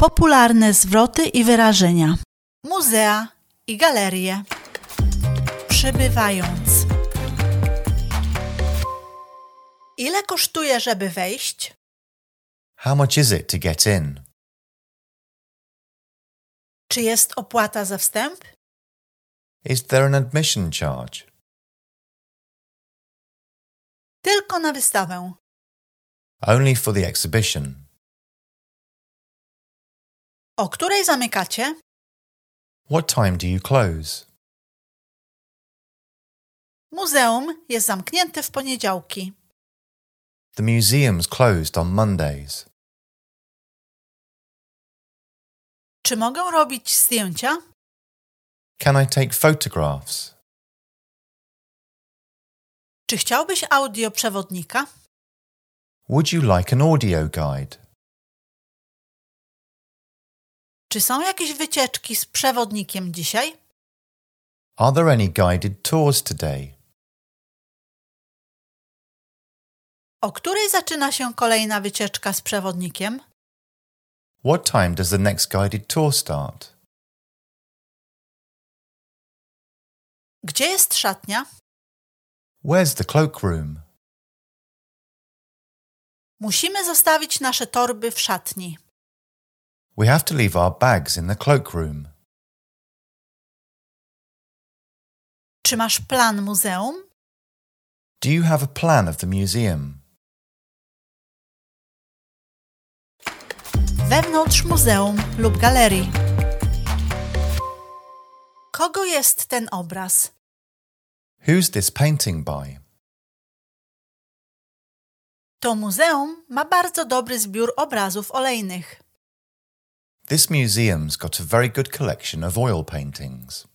Popularne zwroty i wyrażenia. Muzea i galerie. Przybywając. Ile kosztuje, żeby wejść? How much is it to get in? Czy jest opłata za wstęp? Is there an admission charge? Tylko na wystawę. Only for the exhibition. O której zamykacie? What time do you close? Muzeum jest zamknięte w poniedziałki. The museum's closed on Mondays. Czy mogę robić zdjęcia? Can I take photographs? Czy chciałbyś audioprzewodnika? Would you like an audio guide? Czy są jakieś wycieczki z przewodnikiem dzisiaj? Are there any guided tours today? O której zaczyna się kolejna wycieczka z przewodnikiem? What time does the next guided tour start? Gdzie jest szatnia? Where's the cloakroom? Musimy zostawić nasze torby w szatni. We have to leave our bags in the cloakroom. Czy masz plan muzeum? Do you have a plan of the museum? Wewnątrz muzeum lub galerii. Kogo jest ten obraz? Who's this painting by? To muzeum ma bardzo dobry zbiór obrazów olejnych. This museum's got a very good collection of oil paintings.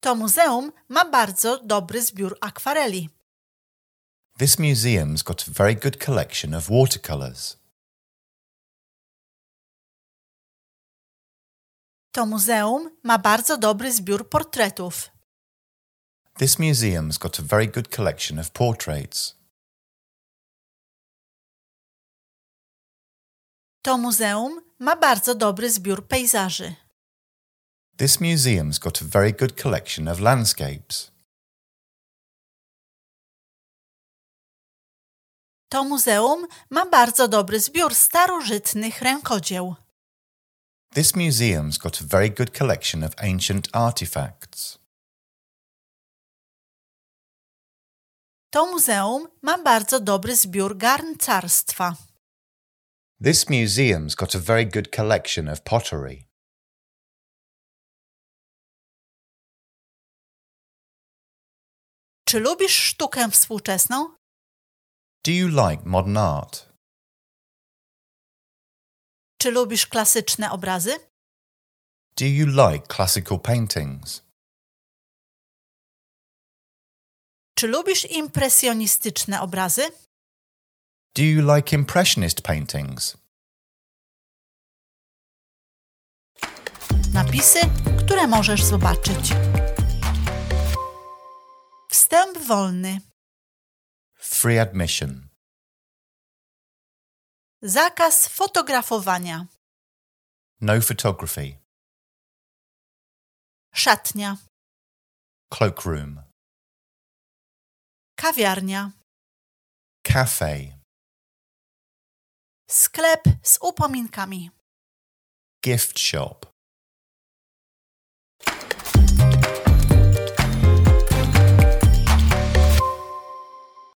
To muzeum ma bardzo dobry zbiór akwareli. This museum's got a very good collection of watercolours. To muzeum ma bardzo dobry zbiór portretów. This museum's got a very good collection of portraits. To muzeum ma bardzo dobry zbiór pejzaży. This museum's got a very good collection of landscapes. To muzeum ma bardzo dobry zbiór starożytnych rękodzieł. This museum's got a very good collection of ancient artifacts. To muzeum ma bardzo dobry zbiór garncarstwa. This museum's got a very good collection of pottery. Czy lubisz sztukę współczesną? Do you like modern art? Czy lubisz klasyczne obrazy? Do you like classical paintings? Czy lubisz impresjonistyczne obrazy? Do you like impressionist paintings? Napisy, które możesz zobaczyć. Wstęp wolny. Free admission. Zakaz fotografowania. No photography. Szatnia. Cloakroom. Kawiarnia. Cafe. Sklep z upominkami. Gift shop.